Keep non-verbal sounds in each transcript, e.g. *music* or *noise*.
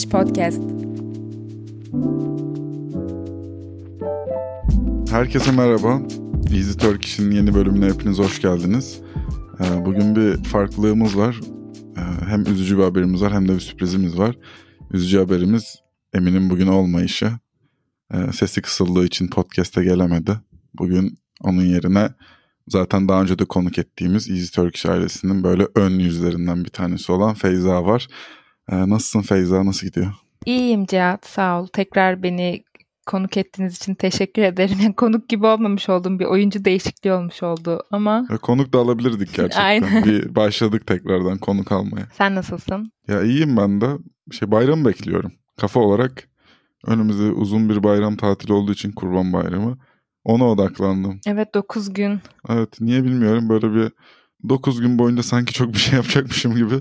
Turkish Podcast. Herkese merhaba. Easy Turkish'in yeni bölümüne hepiniz hoş geldiniz. Ee, bugün bir farklılığımız var. Ee, hem üzücü bir haberimiz var hem de bir sürprizimiz var. Üzücü haberimiz Emin'in bugün olmayışı. Ee, sesi kısıldığı için podcast'e gelemedi. Bugün onun yerine zaten daha önce de konuk ettiğimiz Easy Turkish ailesinin böyle ön yüzlerinden bir tanesi olan Feyza var. Nasılsın Feyza? Nasıl gidiyor? İyiyim Cihat sağ ol. Tekrar beni konuk ettiğiniz için teşekkür ederim. Yani *laughs* konuk gibi olmamış oldum. Bir oyuncu değişikliği olmuş oldu ama. Ya konuk da alabilirdik *laughs* gerçekten. Aynen. Bir başladık tekrardan konuk almaya. Sen nasılsın? Ya iyiyim ben de. Şey bayram bekliyorum. Kafa olarak önümüzde uzun bir bayram tatili olduğu için Kurban Bayramı. Ona odaklandım. Evet 9 gün. Evet niye bilmiyorum böyle bir 9 gün boyunca sanki çok bir şey yapacakmışım gibi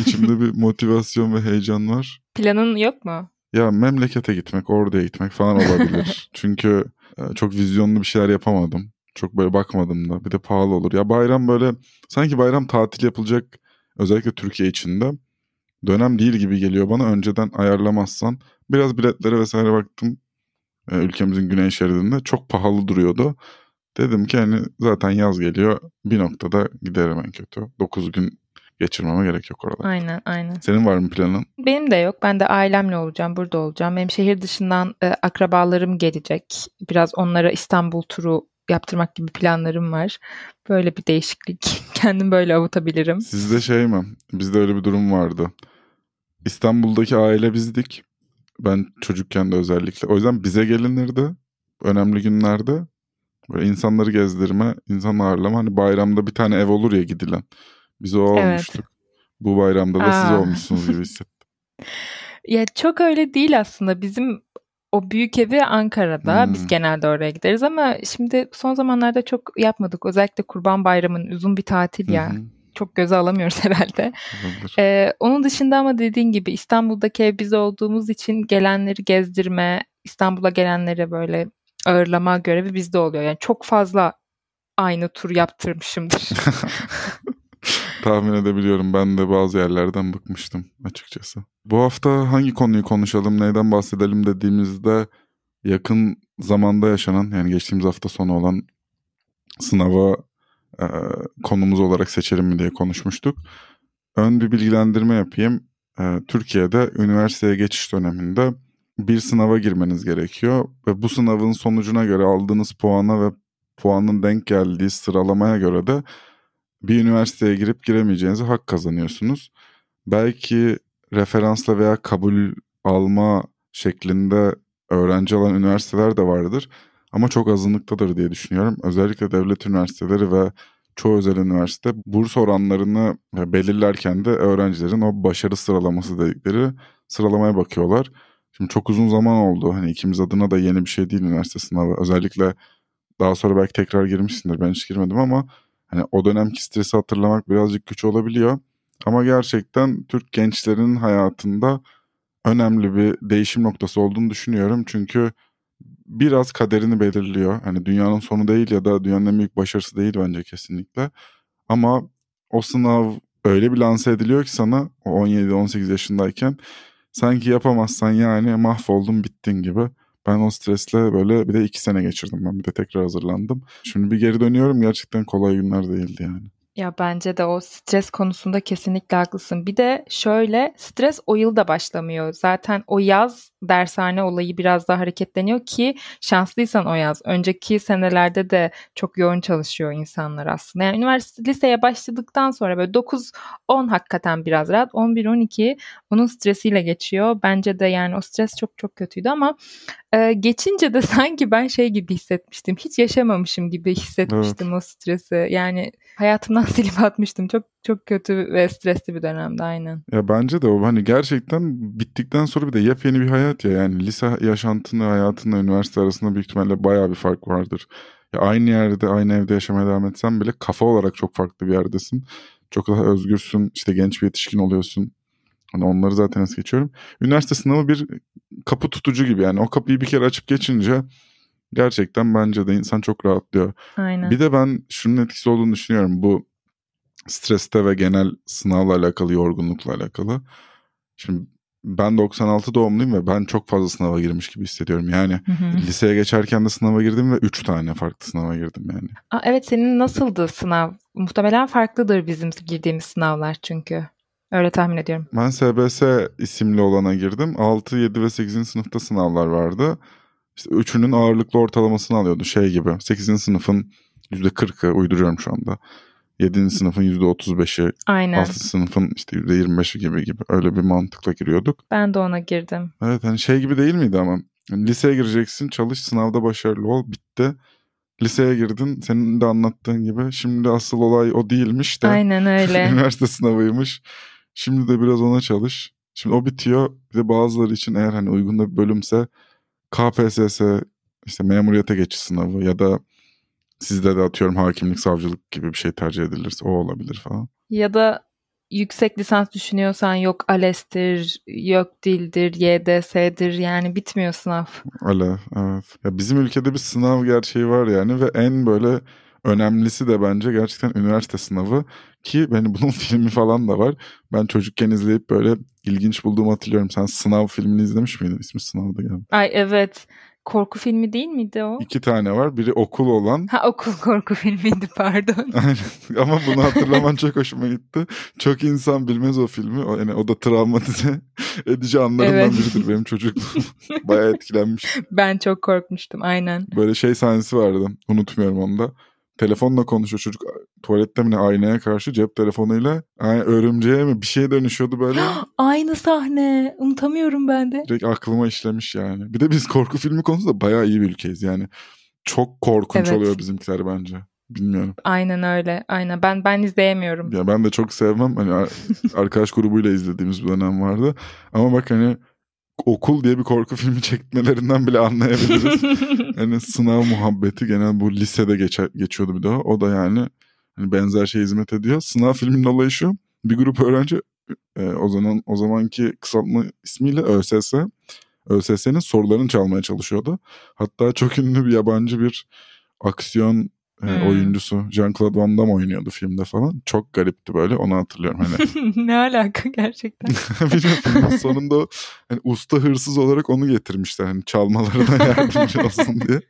içimde bir *laughs* motivasyon ve heyecan var. Planın yok mu? Ya memlekete gitmek, oraya gitmek falan olabilir. *laughs* Çünkü e, çok vizyonlu bir şeyler yapamadım. Çok böyle bakmadım da. Bir de pahalı olur. Ya bayram böyle sanki bayram tatil yapılacak özellikle Türkiye içinde dönem değil gibi geliyor bana. Önceden ayarlamazsan biraz biletlere vesaire baktım. E, ülkemizin güney şeridinde çok pahalı duruyordu. Dedim ki hani zaten yaz geliyor bir noktada giderim en kötü. 9 gün geçirmeme gerek yok orada. Aynen aynen. Senin var mı planın? Benim de yok. Ben de ailemle olacağım. Burada olacağım. Benim şehir dışından e, akrabalarım gelecek. Biraz onlara İstanbul turu yaptırmak gibi planlarım var. Böyle bir değişiklik. *laughs* Kendim böyle avutabilirim. Sizde şey mi? Bizde öyle bir durum vardı. İstanbul'daki aile bizdik. Ben çocukken de özellikle. O yüzden bize gelinirdi. Önemli günlerde. Böyle insanları gezdirme, insan ağırlama. Hani bayramda bir tane ev olur ya gidilen. Biz o evet. olmuştuk. Bu bayramda da Aa. siz olmuşsunuz gibi hissettim. *laughs* ya çok öyle değil aslında. Bizim o büyük evi Ankara'da. Hmm. Biz genelde oraya gideriz ama şimdi son zamanlarda çok yapmadık. Özellikle Kurban Bayramı'nın uzun bir tatil ya. Çok göze alamıyoruz *laughs* herhalde. Ee, onun dışında ama dediğin gibi İstanbul'daki ev biz olduğumuz için gelenleri gezdirme, İstanbul'a gelenlere böyle ağırlama görevi bizde oluyor. Yani çok fazla aynı tur yaptırmışımdır. *laughs* *laughs* Tahmin edebiliyorum. Ben de bazı yerlerden bıkmıştım açıkçası. Bu hafta hangi konuyu konuşalım, neyden bahsedelim dediğimizde yakın zamanda yaşanan yani geçtiğimiz hafta sonu olan sınava e, konumuz olarak seçelim mi diye konuşmuştuk. Ön bir bilgilendirme yapayım. E, Türkiye'de üniversiteye geçiş döneminde bir sınava girmeniz gerekiyor ve bu sınavın sonucuna göre aldığınız puana ve puanın denk geldiği sıralamaya göre de bir üniversiteye girip giremeyeceğinizi hak kazanıyorsunuz. Belki referansla veya kabul alma şeklinde öğrenci alan üniversiteler de vardır. Ama çok azınlıktadır diye düşünüyorum. Özellikle devlet üniversiteleri ve çoğu özel üniversite burs oranlarını belirlerken de öğrencilerin o başarı sıralaması dedikleri sıralamaya bakıyorlar. Şimdi çok uzun zaman oldu. Hani ikimiz adına da yeni bir şey değil üniversite sınavı. Özellikle daha sonra belki tekrar girmişsindir. Ben hiç girmedim ama hani o dönemki stresi hatırlamak birazcık güç olabiliyor. Ama gerçekten Türk gençlerinin hayatında önemli bir değişim noktası olduğunu düşünüyorum. Çünkü biraz kaderini belirliyor. Hani dünyanın sonu değil ya da dünyanın en büyük başarısı değil bence kesinlikle. Ama o sınav öyle bir lanse ediliyor ki sana 17-18 yaşındayken sanki yapamazsan yani mahvoldun bittin gibi. Ben o stresle böyle bir de iki sene geçirdim ben bir de tekrar hazırlandım. Şimdi bir geri dönüyorum gerçekten kolay günler değildi yani. Ya bence de o stres konusunda kesinlikle haklısın. Bir de şöyle stres o yıl da başlamıyor. Zaten o yaz dershane olayı biraz daha hareketleniyor ki şanslıysan o yaz. Önceki senelerde de çok yoğun çalışıyor insanlar aslında. Yani üniversite liseye başladıktan sonra böyle 9 10 hakikaten biraz rahat. 11 12 onun stresiyle geçiyor. Bence de yani o stres çok çok kötüydü ama e, geçince de *laughs* sanki ben şey gibi hissetmiştim. Hiç yaşamamışım gibi hissetmiştim evet. o stresi. Yani hayatımdan *laughs* silip atmıştım. Çok çok kötü ve stresli bir dönemde aynen. Ya bence de o hani gerçekten bittikten sonra bir de yepyeni bir hayat ya. Yani lise yaşantını hayatınla üniversite arasında büyük ihtimalle bayağı bir fark vardır. Ya aynı yerde aynı evde yaşamaya devam etsen bile kafa olarak çok farklı bir yerdesin. Çok daha özgürsün işte genç bir yetişkin oluyorsun. Hani onları zaten es geçiyorum. Üniversite sınavı bir kapı tutucu gibi yani o kapıyı bir kere açıp geçince gerçekten bence de insan çok rahatlıyor. Aynen. Bir de ben şunun etkisi olduğunu düşünüyorum. Bu streste ve genel sınavla alakalı, yorgunlukla alakalı. Şimdi ben 96 doğumluyum ve ben çok fazla sınava girmiş gibi hissediyorum. Yani Hı hı. liseye geçerken de sınava girdim ve 3 tane farklı sınava girdim yani. Aa, evet senin nasıldı sınav? Muhtemelen farklıdır bizim girdiğimiz sınavlar çünkü. Öyle tahmin ediyorum. Ben SBS isimli olana girdim. 6, 7 ve 8. sınıfta sınavlar vardı. İşte üçünün ağırlıklı ortalamasını alıyordu şey gibi. 8. sınıfın %40'ı uyduruyorum şu anda. 7. sınıfın %35'i, Aynen. 6. sınıfın işte %25'i gibi gibi öyle bir mantıkla giriyorduk. Ben de ona girdim. Evet hani şey gibi değil miydi ama Yani liseye gireceksin çalış sınavda başarılı ol bitti. Liseye girdin senin de anlattığın gibi şimdi asıl olay o değilmiş de Aynen *laughs* öyle. üniversite sınavıymış. Şimdi de biraz ona çalış. Şimdi o bitiyor. Bir de bazıları için eğer hani uygun da bir bölümse KPSS işte memuriyete geçiş sınavı ya da sizde de atıyorum hakimlik savcılık gibi bir şey tercih edilirse o olabilir falan. ya da yüksek lisans düşünüyorsan yok ALES'tir, yok dildir, YDS'dir yani bitmiyor sınav. Öyle evet. Ya bizim ülkede bir sınav gerçeği var yani ve en böyle önemlisi de bence gerçekten üniversite sınavı ki benim *laughs* bunun filmi falan da var. Ben çocukken izleyip böyle ilginç bulduğumu hatırlıyorum. Sen sınav filmini izlemiş miydin? İsmi Sınav'da galiba. Ay evet. Korku filmi değil miydi o? İki tane var. Biri okul olan. Ha okul korku filmiydi pardon. *laughs* Aynen. Ama bunu hatırlaman çok hoşuma gitti. Çok insan bilmez o filmi. O, yani o da travmatize *laughs* edici anlarından Evet. biridir benim çocukluğum. Bayağı etkilenmiş. ben çok korkmuştum aynen. Böyle şey sahnesi vardı. Unutmuyorum onu da. Telefonla konuşuyor çocuk. Tuvalette mi ne aynaya karşı cep telefonuyla. Yani örümceğe mi bir şeye dönüşüyordu böyle. *gasps* Aynı sahne. Unutamıyorum ben de. Direkt aklıma işlemiş yani. Bir de biz korku filmi konusunda bayağı iyi bir ülkeyiz yani. Çok korkunç Evet. oluyor bizimkiler bence. Bilmiyorum. Aynen öyle. Aynen. Ben ben izleyemiyorum. Ya ben de çok sevmem. Hani ar- *laughs* arkadaş grubuyla izlediğimiz bir dönem vardı. Ama bak hani okul diye bir korku filmi çekmelerinden bile anlayabiliriz. *laughs* hani sınav muhabbeti genel bu lisede geçer, geçiyordu bir daha. O da yani hani benzer şey hizmet ediyor. Sınav filminin olayı şu. Bir grup öğrenci e, o zaman o zamanki kısaltma ismiyle ÖSS. ÖSS'nin sorularını çalmaya çalışıyordu. Hatta çok ünlü bir yabancı bir aksiyon e, Hmm. oyuncusu Jean-Claude Van Damme oynuyordu filmde falan. Çok garipti böyle onu hatırlıyorum. Hani *laughs* ne alaka gerçekten? *laughs* Bilmiyorum, sonunda o, hani usta hırsız olarak onu getirmişler. Hani çalmalarına *laughs* yardımcı olsun diye.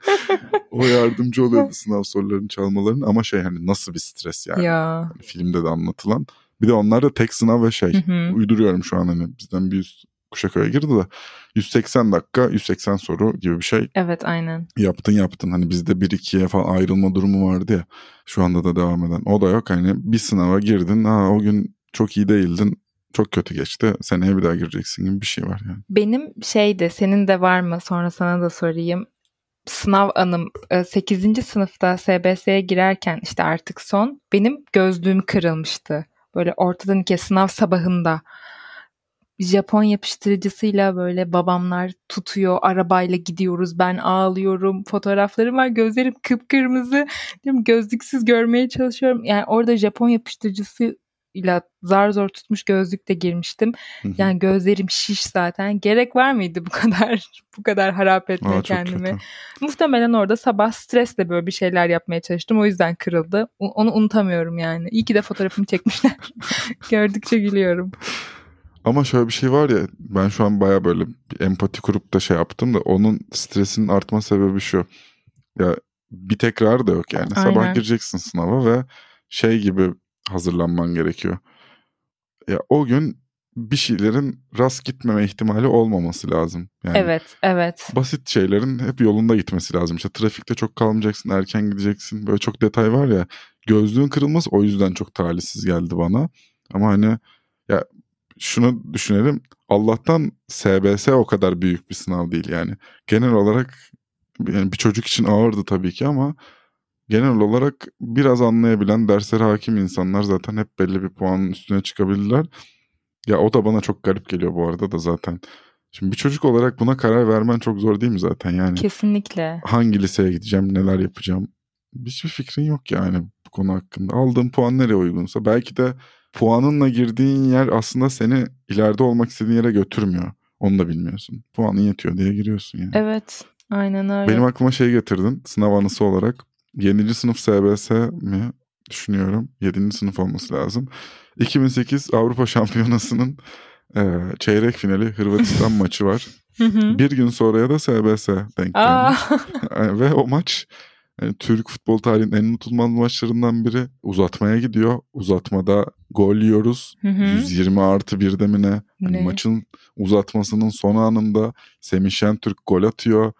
O yardımcı oluyordu sınav sorularının çalmalarının ama şey hani nasıl bir stres yani. ya. Hani filmde de anlatılan. Bir de onlar da tek sınav ve şey. Hı hı. Uyduruyorum şu an hani bizden bir üst kuşak öyle girdi de 180 dakika 180 soru gibi bir şey Evet aynen. yaptın yaptın. Hani bizde 1-2'ye falan ayrılma durumu vardı ya. Şu anda da devam eden. O da yok. Hani bir sınava girdin. Ha, o gün çok iyi değildin. Çok kötü geçti. Seneye bir daha gireceksin gibi bir şey var yani. Benim şeyde senin de var mı? Sonra sana da sorayım. Sınav anım 8. sınıfta SBS'ye girerken işte artık son benim gözlüğüm kırılmıştı. Böyle ortadan ikiye sınav sabahında. Japon yapıştırıcısıyla böyle babamlar tutuyor arabayla gidiyoruz ben ağlıyorum fotoğraflarım var gözlerim kıpkırmızı diyorum gözlüksüz görmeye çalışıyorum yani orada Japon yapıştırıcısıyla zar zor tutmuş gözlükle girmiştim yani gözlerim şiş zaten. Gerek var mıydı bu kadar bu kadar harap Aa, çok kendimi? kötü. Muhtemelen orada sabah stresle böyle bir şeyler yapmaya çalıştım. O yüzden kırıldı. Onu unutamıyorum yani. İyi ki de fotoğrafımı çekmişler. *laughs* Gördükçe gülüyorum. Ama şöyle bir şey var ya ben şu an baya böyle bir empati kurup da şey yaptım da onun stresinin artma sebebi şu. Ya bir tekrar da yok yani. Sabah Aynen. gireceksin sınava ve şey gibi hazırlanman gerekiyor. Ya o gün bir şeylerin rast gitmeme ihtimali olmaması lazım. Yani Evet, evet. basit şeylerin hep yolunda gitmesi lazım. İşte trafikte çok kalmayacaksın, erken gideceksin. Böyle çok detay var ya. Gözlüğün kırılması o yüzden çok talihsiz geldi bana. Ama hani ya şunu düşünelim. Allah'tan SBS o kadar büyük bir sınav değil yani. Genel olarak yani bir çocuk için ağırdı tabii ki ama genel olarak biraz anlayabilen derslere hakim insanlar zaten hep belli bir puanın üstüne çıkabilirler. Ya o da bana çok garip geliyor bu arada da zaten. Şimdi bir çocuk olarak buna karar vermen çok zor değil mi zaten yani? Kesinlikle. Hangi liseye gideceğim, neler yapacağım? Hiçbir fikrin yok yani bu konu hakkında. Aldığın puan nereye uygunsa belki de puanınla girdiğin yer aslında seni ileride olmak istediğin yere götürmüyor. Onu da bilmiyorsun. Puanın yetiyor diye giriyorsun yani. Evet. Aynen öyle. Benim aklıma şey getirdin sınav anısı olarak. 7. sınıf SBS mi düşünüyorum. 7. sınıf olması lazım. 2008 Avrupa *laughs* Şampiyonası'nın e, çeyrek finali Hırvatistan maçı var. Bir gün sonraya da SBS denk gelmiş. *laughs* Ve o maç yani Türk futbol tarihinin en unutulmaz maçlarından biri. Uzatmaya gidiyor. Uzatmada gol yiyoruz. Hı hı. 120 artı bir de mi ne? Hani maçın uzatmasının son anında Semih Şentürk gol atıyor.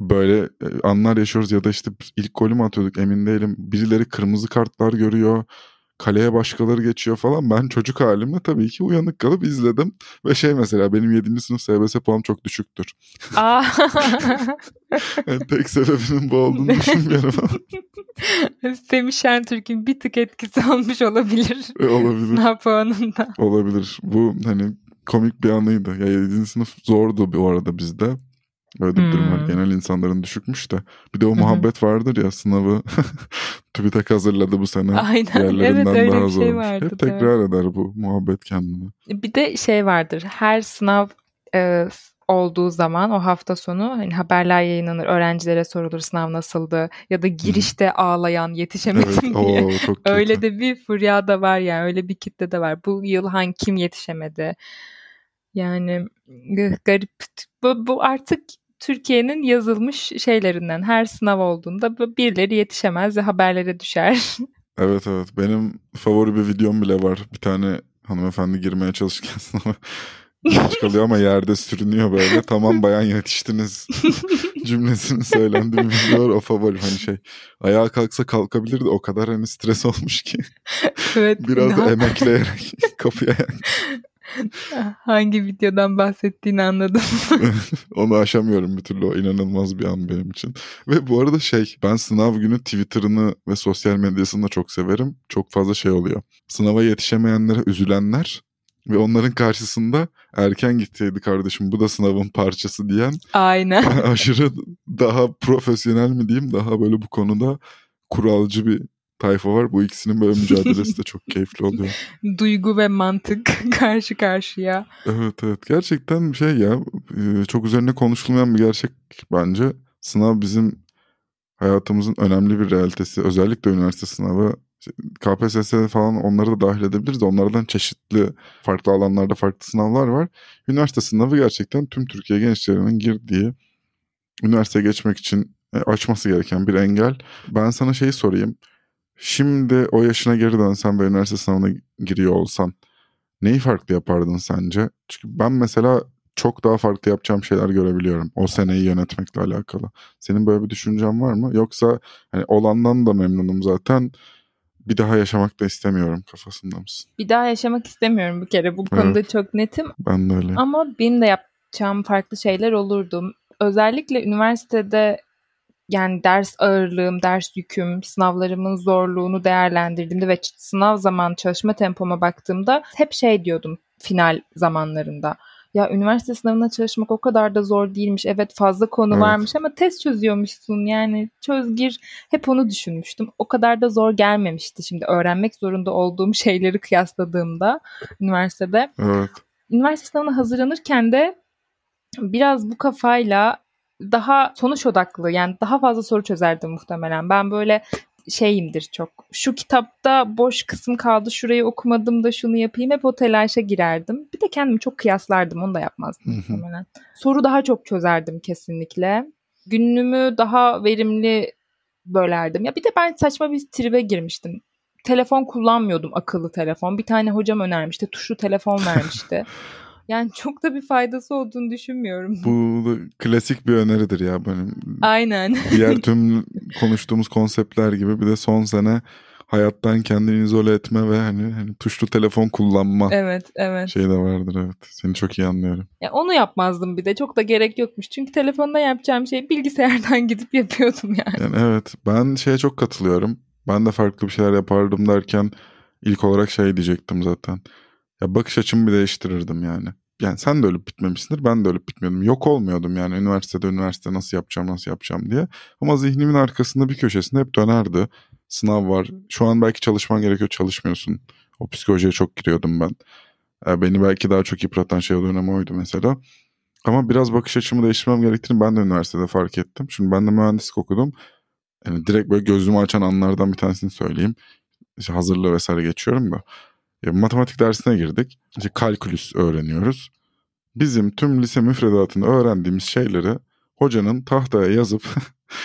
Böyle e, anlar yaşıyoruz ya da işte ilk golü mü atıyorduk emin değilim. Birileri kırmızı kartlar görüyor. Kaleye başkaları geçiyor falan. Ben çocuk halimle tabii ki uyanık kalıp izledim. Ve şey mesela benim 7. sınıf SBS puanım çok düşüktür. Aa. *laughs* *laughs* Yani tek sebebinin bu olduğunu düşünmüyorum ama *laughs* Semih Şentürk'ün bir tık etkisi olmuş olabilir. olabilir. Sınav puanında. Olabilir. Bu hani komik bir anıydı. Ya 7. sınıf zordu bu arada bizde. Öyle bir durum var. Hmm. Genel insanların düşükmüş de. Bir de o muhabbet vardır ya sınavı *laughs* TÜBİTAK hazırladı bu sene. Aynen. Evet Diğerlerinden öyle daha bir şey zormuş. vardı. Hep tekrar eder bu muhabbet kendini. Bir de şey vardır. Her sınav e, olduğu zaman o hafta sonu hani haberler yayınlanır. Öğrencilere sorulur sınav nasıldı ya da girişte ağlayan yetişemedim Evet. diye. Oo, çok *laughs* kötü. Öyle de bir furya da var yani. Öyle bir kitle de var. Bu yıl hangi kim yetişemedi? Yani garip. Bu, bu artık Türkiye'nin yazılmış şeylerinden. Her sınav olduğunda birileri yetişemez ve haberlere düşer. *laughs* Evet evet. Benim favori bir videom bile var. Bir tane hanımefendi girmeye çalışırken *laughs* sınava geç kalıyor ama yerde sürünüyor böyle. Tamam bayan yetiştiniz *laughs* cümlesini söylendiği bir video. O favori hani şey. Ayağa kalksa kalkabilirdi. O kadar hani stres olmuş ki. evet. Biraz da emekleyerek kapıya *laughs* Hangi videodan bahsettiğini anladım. *laughs* Onu aşamıyorum bir türlü. O inanılmaz bir an benim için. Ve bu arada şey ben sınav günü Twitter'ını ve sosyal medyasını da çok severim. Çok fazla şey oluyor. Sınava yetişemeyenlere üzülenler ve onların karşısında erken gitseydi kardeşim bu da sınavın parçası diyen Aynen. *laughs* aşırı daha profesyonel mi diyeyim daha böyle bu konuda kuralcı bir tayfa var. Bu ikisinin böyle mücadelesi de çok keyifli oluyor. *laughs* Duygu ve mantık *laughs* karşı karşıya. Evet evet gerçekten şey ya e, çok üzerine konuşulmayan bir gerçek bence. Sınav bizim hayatımızın önemli bir realitesi. Özellikle üniversite sınavı. KPSS falan onları da dahil edebiliriz. de Onlardan çeşitli farklı alanlarda farklı sınavlar var. Üniversite sınavı gerçekten tüm Türkiye gençlerinin girdiği üniversiteye geçmek için e, aşması gereken bir engel. Ben sana şeyi sorayım. Şimdi o yaşına geri dönsen ve üniversite sınavına giriyor olsan neyi farklı yapardın sence? Çünkü ben mesela çok daha farklı yapacağım şeyler görebiliyorum. O seneyi yönetmekle alakalı. Senin böyle bir düşüncen var mı? Yoksa hani olandan da memnunum zaten. Bir daha yaşamak da istemiyorum kafasında mısın? Bir daha yaşamak istemiyorum bir kere. Bu Evet. konuda çok netim. Ben de öyle. Ama benim de yapacağım farklı şeyler olurdu. Özellikle üniversitede yani ders ağırlığım, ders yüküm, sınavlarımın zorluğunu değerlendirdiğimde ve sınav zamanı çalışma tempoma baktığımda hep şey diyordum final zamanlarında. Ya üniversite sınavına çalışmak o kadar da zor değilmiş. Evet fazla konu Evet. varmış ama test çözüyormuşsun. Yani çöz gir. Hep onu düşünmüştüm. O kadar da zor gelmemişti şimdi öğrenmek zorunda olduğum *laughs* şeyleri kıyasladığımda üniversitede Evet. üniversite sınavına hazırlanırken de biraz bu kafayla daha sonuç odaklı yani daha fazla soru çözerdim muhtemelen. Ben böyle şeyimdir çok. Şu kitapta boş kısım kaldı şurayı okumadım da şunu yapayım hep o telaşa girerdim. Bir de kendimi çok kıyaslardım onu da yapmazdım muhtemelen. Soru daha çok çözerdim kesinlikle. Günümü daha verimli bölerdim. Ya bir de ben saçma bir tribe girmiştim. Telefon kullanmıyordum akıllı telefon. Bir tane hocam önermişti. Tuşlu telefon vermişti. *laughs* Yani çok da bir faydası olduğunu düşünmüyorum. Bu klasik bir öneridir ya benim. Aynen. Diğer tüm *laughs* konuştuğumuz konseptler gibi bir de son sene hayattan kendini izole etme ve hani, hani tuşlu telefon kullanma evet, evet. şey de vardır evet. Seni çok iyi anlıyorum. Ya onu yapmazdım bir de. Çok da gerek yokmuş. Çünkü telefonda yapacağım şey bilgisayardan *laughs* gidip yapıyordum yani. Yani evet ben şeye çok katılıyorum. Ben de farklı bir şeyler yapardım derken ilk olarak şey diyecektim zaten. Ya bakış açımı bir değiştirirdim yani. Yani sen de ölüp bitmemişsindir ben de ölüp bitmiyordum. Yok olmuyordum yani üniversitede üniversite nasıl yapacağım nasıl yapacağım diye. Ama zihnimin arkasında bir köşesinde hep dönerdi. Sınav var. Şu an belki çalışman gerekiyor çalışmıyorsun. O psikolojiye çok giriyordum ben. E, beni belki daha çok yıpratan şey o dönem oydu mesela. Ama biraz bakış açımı değiştirmem gerektiğini ben de üniversitede fark ettim. Şimdi ben de mühendislik okudum. Yani direkt böyle gözümü açan anlardan bir tanesini söyleyeyim. İşte hazırlığı vesaire geçiyorum da. Ya, matematik dersine girdik. İşte kalkülüs öğreniyoruz. Bizim tüm lise müfredatını öğrendiğimiz şeyleri hocanın tahtaya yazıp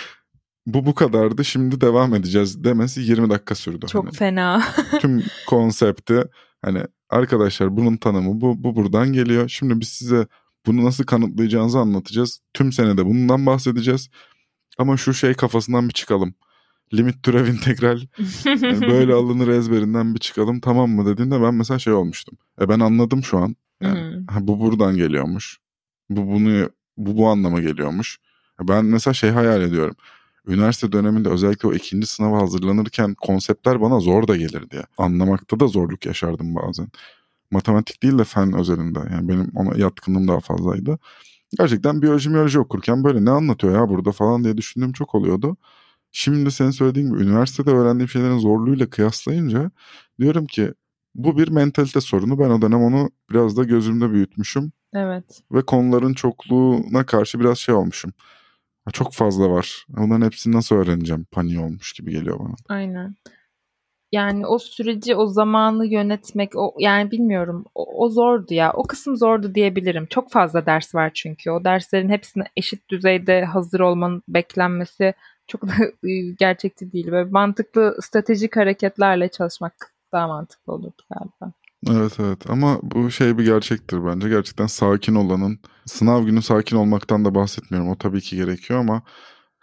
*laughs* bu bu kadardı şimdi devam edeceğiz demesi 20 dakika sürdü. Çok Hani fena. *laughs* tüm konsepti hani arkadaşlar bunun tanımı bu, bu buradan geliyor. Şimdi biz size bunu nasıl kanıtlayacağınızı anlatacağız. Tüm senede bundan bahsedeceğiz. Ama şu şey kafasından bir çıkalım. Limit türev integral yani böyle *laughs* alınır ezberinden bir çıkalım tamam mı dediğinde ben mesela şey olmuştum. E ben anladım şu an. Yani, Hmm. ha, bu buradan geliyormuş. Bu bunu bu bu anlama geliyormuş. E Ben mesela şey hayal ediyorum. Üniversite döneminde özellikle o ikinci sınava hazırlanırken konseptler bana zor da gelirdi. Anlamakta da zorluk yaşardım bazen. Matematik değil de fen özelinde. Yani benim ona yatkınlığım daha fazlaydı. Gerçekten biyoloji biyoloji okurken böyle ne anlatıyor ya burada falan diye düşündüğüm çok oluyordu. Şimdi senin söylediğin gibi üniversitede öğrendiğim şeylerin zorluğuyla kıyaslayınca diyorum ki bu bir mentalite sorunu. Ben o dönem onu biraz da gözümde büyütmüşüm Evet. ve konuların çokluğuna karşı biraz şey olmuşum. Çok fazla var. Onların hepsini nasıl öğreneceğim? Paniği olmuş gibi geliyor bana. Aynen. Yani o süreci, o zamanı yönetmek, o yani bilmiyorum. O, o zordu ya. O kısım zordu diyebilirim. Çok fazla ders var çünkü. O derslerin hepsine eşit düzeyde hazır olmanın beklenmesi çok da *laughs* gerçekçi değil. Böyle mantıklı stratejik hareketlerle çalışmak daha mantıklı olurdu galiba. Evet evet ama bu şey bir gerçektir bence. Gerçekten sakin olanın, sınav günü sakin olmaktan da bahsetmiyorum. O tabii ki gerekiyor ama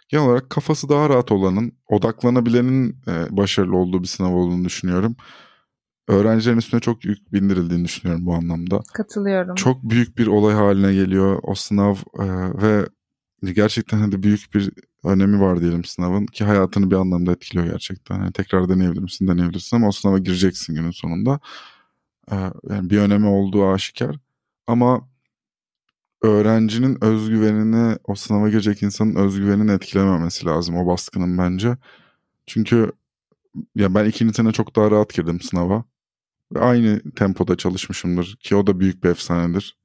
genel olarak kafası daha rahat olanın, odaklanabilenin e, başarılı olduğu bir sınav olduğunu düşünüyorum. Öğrencilerin üstüne çok yük bindirildiğini düşünüyorum bu anlamda. Katılıyorum. Çok büyük bir olay haline geliyor o sınav e, ve gerçekten hadi büyük bir önemi var diyelim sınavın ki hayatını bir anlamda etkiliyor gerçekten. Yani tekrar deneyebilir misin deneyebilirsin ama o sınava gireceksin günün sonunda. E, yani bir önemi olduğu aşikar ama öğrencinin özgüvenini o sınava girecek insanın özgüvenini etkilememesi lazım o baskının bence. Çünkü ya ben ikinci sene çok daha rahat girdim sınava. Aynı tempoda çalışmışımdır ki o da büyük bir efsanedir.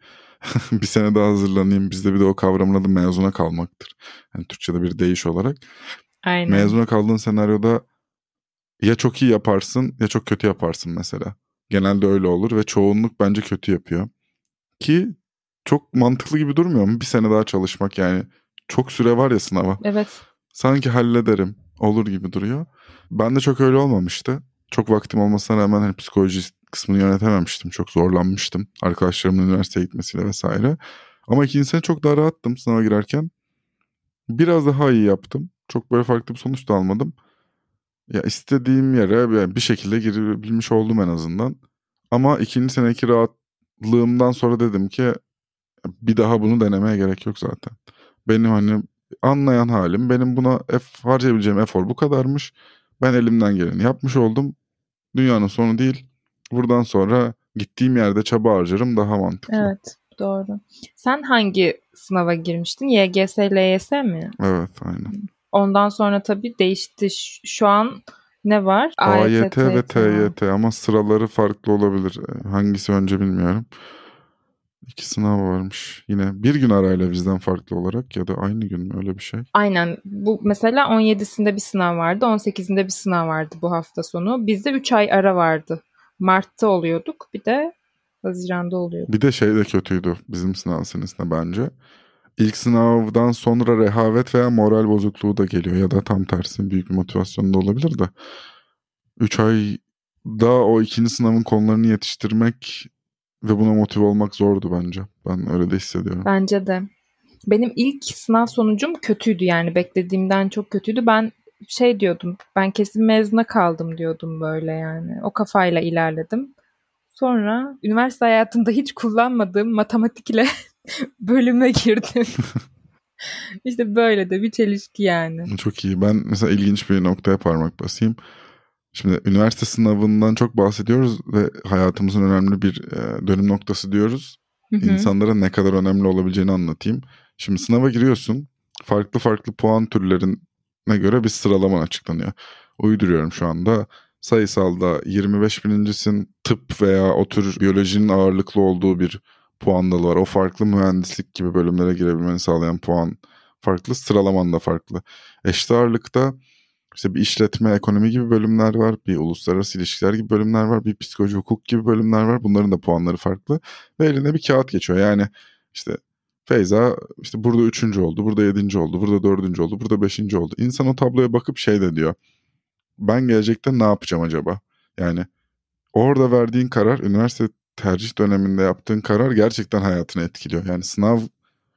*laughs* bir sene daha hazırlanayım. Bizde bir de o kavramın adı mezuna kalmaktır. Yani Türkçe'de bir değiş olarak. Aynen. Mezuna kaldığın senaryoda ya çok iyi yaparsın ya çok kötü yaparsın mesela. Genelde öyle olur ve çoğunluk bence kötü yapıyor. Ki çok mantıklı gibi durmuyor mu? Bir sene daha çalışmak yani. Çok süre var ya sınava. Evet. Sanki hallederim olur gibi duruyor. Ben de çok öyle olmamıştı. Çok vaktim olmasına rağmen hani psikoloji kısmını yönetememiştim. Çok zorlanmıştım. Arkadaşlarımın üniversiteye gitmesiyle vesaire. Ama ikinci sene çok daha rahattım sınava girerken. Biraz daha iyi yaptım. Çok böyle farklı bir sonuç da almadım. Ya istediğim yere bir şekilde girebilmiş oldum en azından. Ama ikinci seneki rahatlığımdan sonra dedim ki bir daha bunu denemeye gerek yok zaten. Benim hani anlayan halim benim buna harcayabileceğim efor bu kadarmış. Ben elimden geleni yapmış oldum. Dünyanın sonu değil. Buradan sonra gittiğim yerde çaba harcarım daha mantıklı. Evet. Doğru. Sen hangi sınava girmiştin? YGS, LYS mi? Evet aynen. Ondan sonra tabii değişti. Şu an ne var? AYT ve TYT ama sıraları farklı olabilir. Hangisi önce bilmiyorum. İki sınav varmış. Yine bir gün arayla bizden farklı olarak ya da aynı gün mü öyle bir şey. Aynen. Bu mesela 17'sinde bir sınav vardı. 18'inde bir sınav vardı bu hafta sonu. Bizde 3 ay ara vardı. Mart'ta oluyorduk. Bir de Haziran'da oluyorduk. Bir de şey de kötüydü bizim sınav senesinde bence. İlk sınavdan sonra rehavet veya moral bozukluğu da geliyor ya da tam tersi büyük bir motivasyon da olabilir de. 3 ayda o ikinci sınavın konularını yetiştirmek ve buna motive olmak zordu bence. Ben öyle de hissediyorum. Bence de. Benim ilk sınav sonucum kötüydü yani beklediğimden çok kötüydü. Ben şey diyordum ben kesin mezuna kaldım diyordum böyle yani. O kafayla ilerledim. Sonra üniversite hayatımda hiç kullanmadığım matematikle *laughs* bölüme girdim. *laughs* işte böyle de bir çelişki yani. Çok iyi. Ben mesela ilginç bir noktaya parmak basayım. Şimdi üniversite sınavından çok bahsediyoruz ve hayatımızın önemli bir e, dönüm noktası diyoruz. Hı hı. İnsanlara ne kadar önemli olabileceğini anlatayım. Şimdi sınava giriyorsun. Farklı farklı puan türlerine göre bir sıralaman açıklanıyor. Uyduruyorum şu anda. Sayısalda 25 birincisin. Tıp veya o tür biyolojinin ağırlıklı olduğu bir puan dalı var. O farklı mühendislik gibi bölümlere girebilmeni sağlayan puan farklı. Sıralaman da farklı. Eşit ağırlıkta İşte bir işletme, ekonomi gibi bölümler var. Bir uluslararası ilişkiler gibi bölümler var. Bir psikoloji, hukuk gibi bölümler var. Bunların da puanları farklı. Ve eline bir kağıt geçiyor. Yani işte Feyza işte burada üçüncü oldu, burada yedinci oldu, burada dördüncü oldu, burada beşinci oldu. İnsan o tabloya bakıp şey de diyor. Ben gelecekte ne yapacağım acaba? Yani orada verdiğin karar, üniversite tercih döneminde yaptığın karar gerçekten hayatını etkiliyor. Yani sınav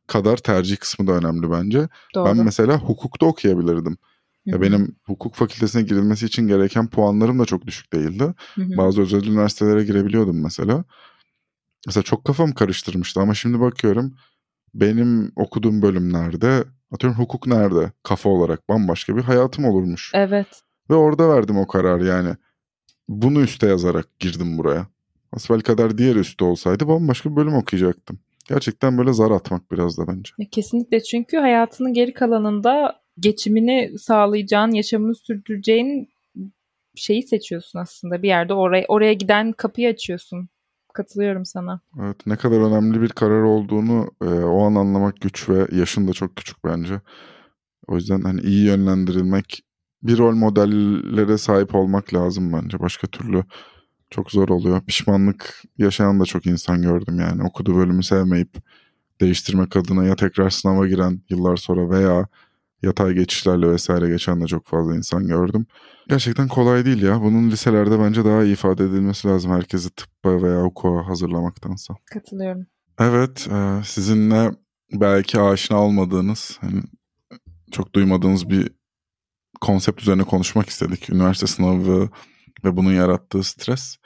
kadar tercih kısmı da önemli bence. Doğru. Ben mesela hukukta okuyabilirdim. Hı Ya benim hukuk fakültesine girilmesi için gereken puanlarım da çok düşük değildi. Hı hı. Bazı özel üniversitelere girebiliyordum mesela. Mesela çok kafam karıştırmıştı ama şimdi bakıyorum benim okuduğum bölümlerde atıyorum hukuk nerede kafa olarak bambaşka bir hayatım olurmuş. Evet. Ve orada verdim o kararı yani. Bunu üste yazarak girdim buraya. Asbel kadar diğer üstte olsaydı bambaşka bir bölüm okuyacaktım. Gerçekten böyle zar atmak biraz da bence. Kesinlikle çünkü hayatının geri kalanında geçimini sağlayacağın, yaşamını sürdüreceğin şeyi seçiyorsun aslında. Bir yerde oraya oraya giden kapıyı açıyorsun. Katılıyorum sana. Evet ne kadar önemli bir karar olduğunu e, o an anlamak güç ve yaşın da çok küçük bence. O yüzden hani iyi yönlendirilmek, bir rol modellere sahip olmak lazım bence. Başka türlü çok zor oluyor. Pişmanlık yaşayan da çok insan gördüm yani. Okuduğu bölümü sevmeyip değiştirmek adına ya tekrar sınava giren yıllar sonra veya yatay geçişlerle vesaire geçen de çok fazla insan gördüm. Gerçekten kolay değil ya. Bunun liselerde bence daha iyi ifade edilmesi lazım herkesi tıbba veya hukuka hazırlamaktansa. Katılıyorum. Evet, e, sizinle belki aşina olmadığınız, hani çok duymadığınız bir konsept üzerine konuşmak istedik. Üniversite sınavı ve bunun yarattığı stres.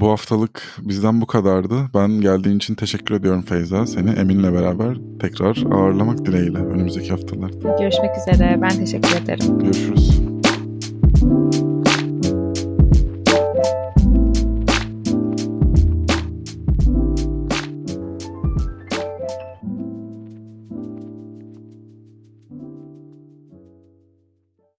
Bu haftalık bizden bu kadardı. Ben geldiğin için teşekkür ediyorum Feyza. Seni Emin'le beraber tekrar ağırlamak dileğiyle önümüzdeki haftalarda. Görüşmek üzere. Ben teşekkür ederim. Görüşürüz.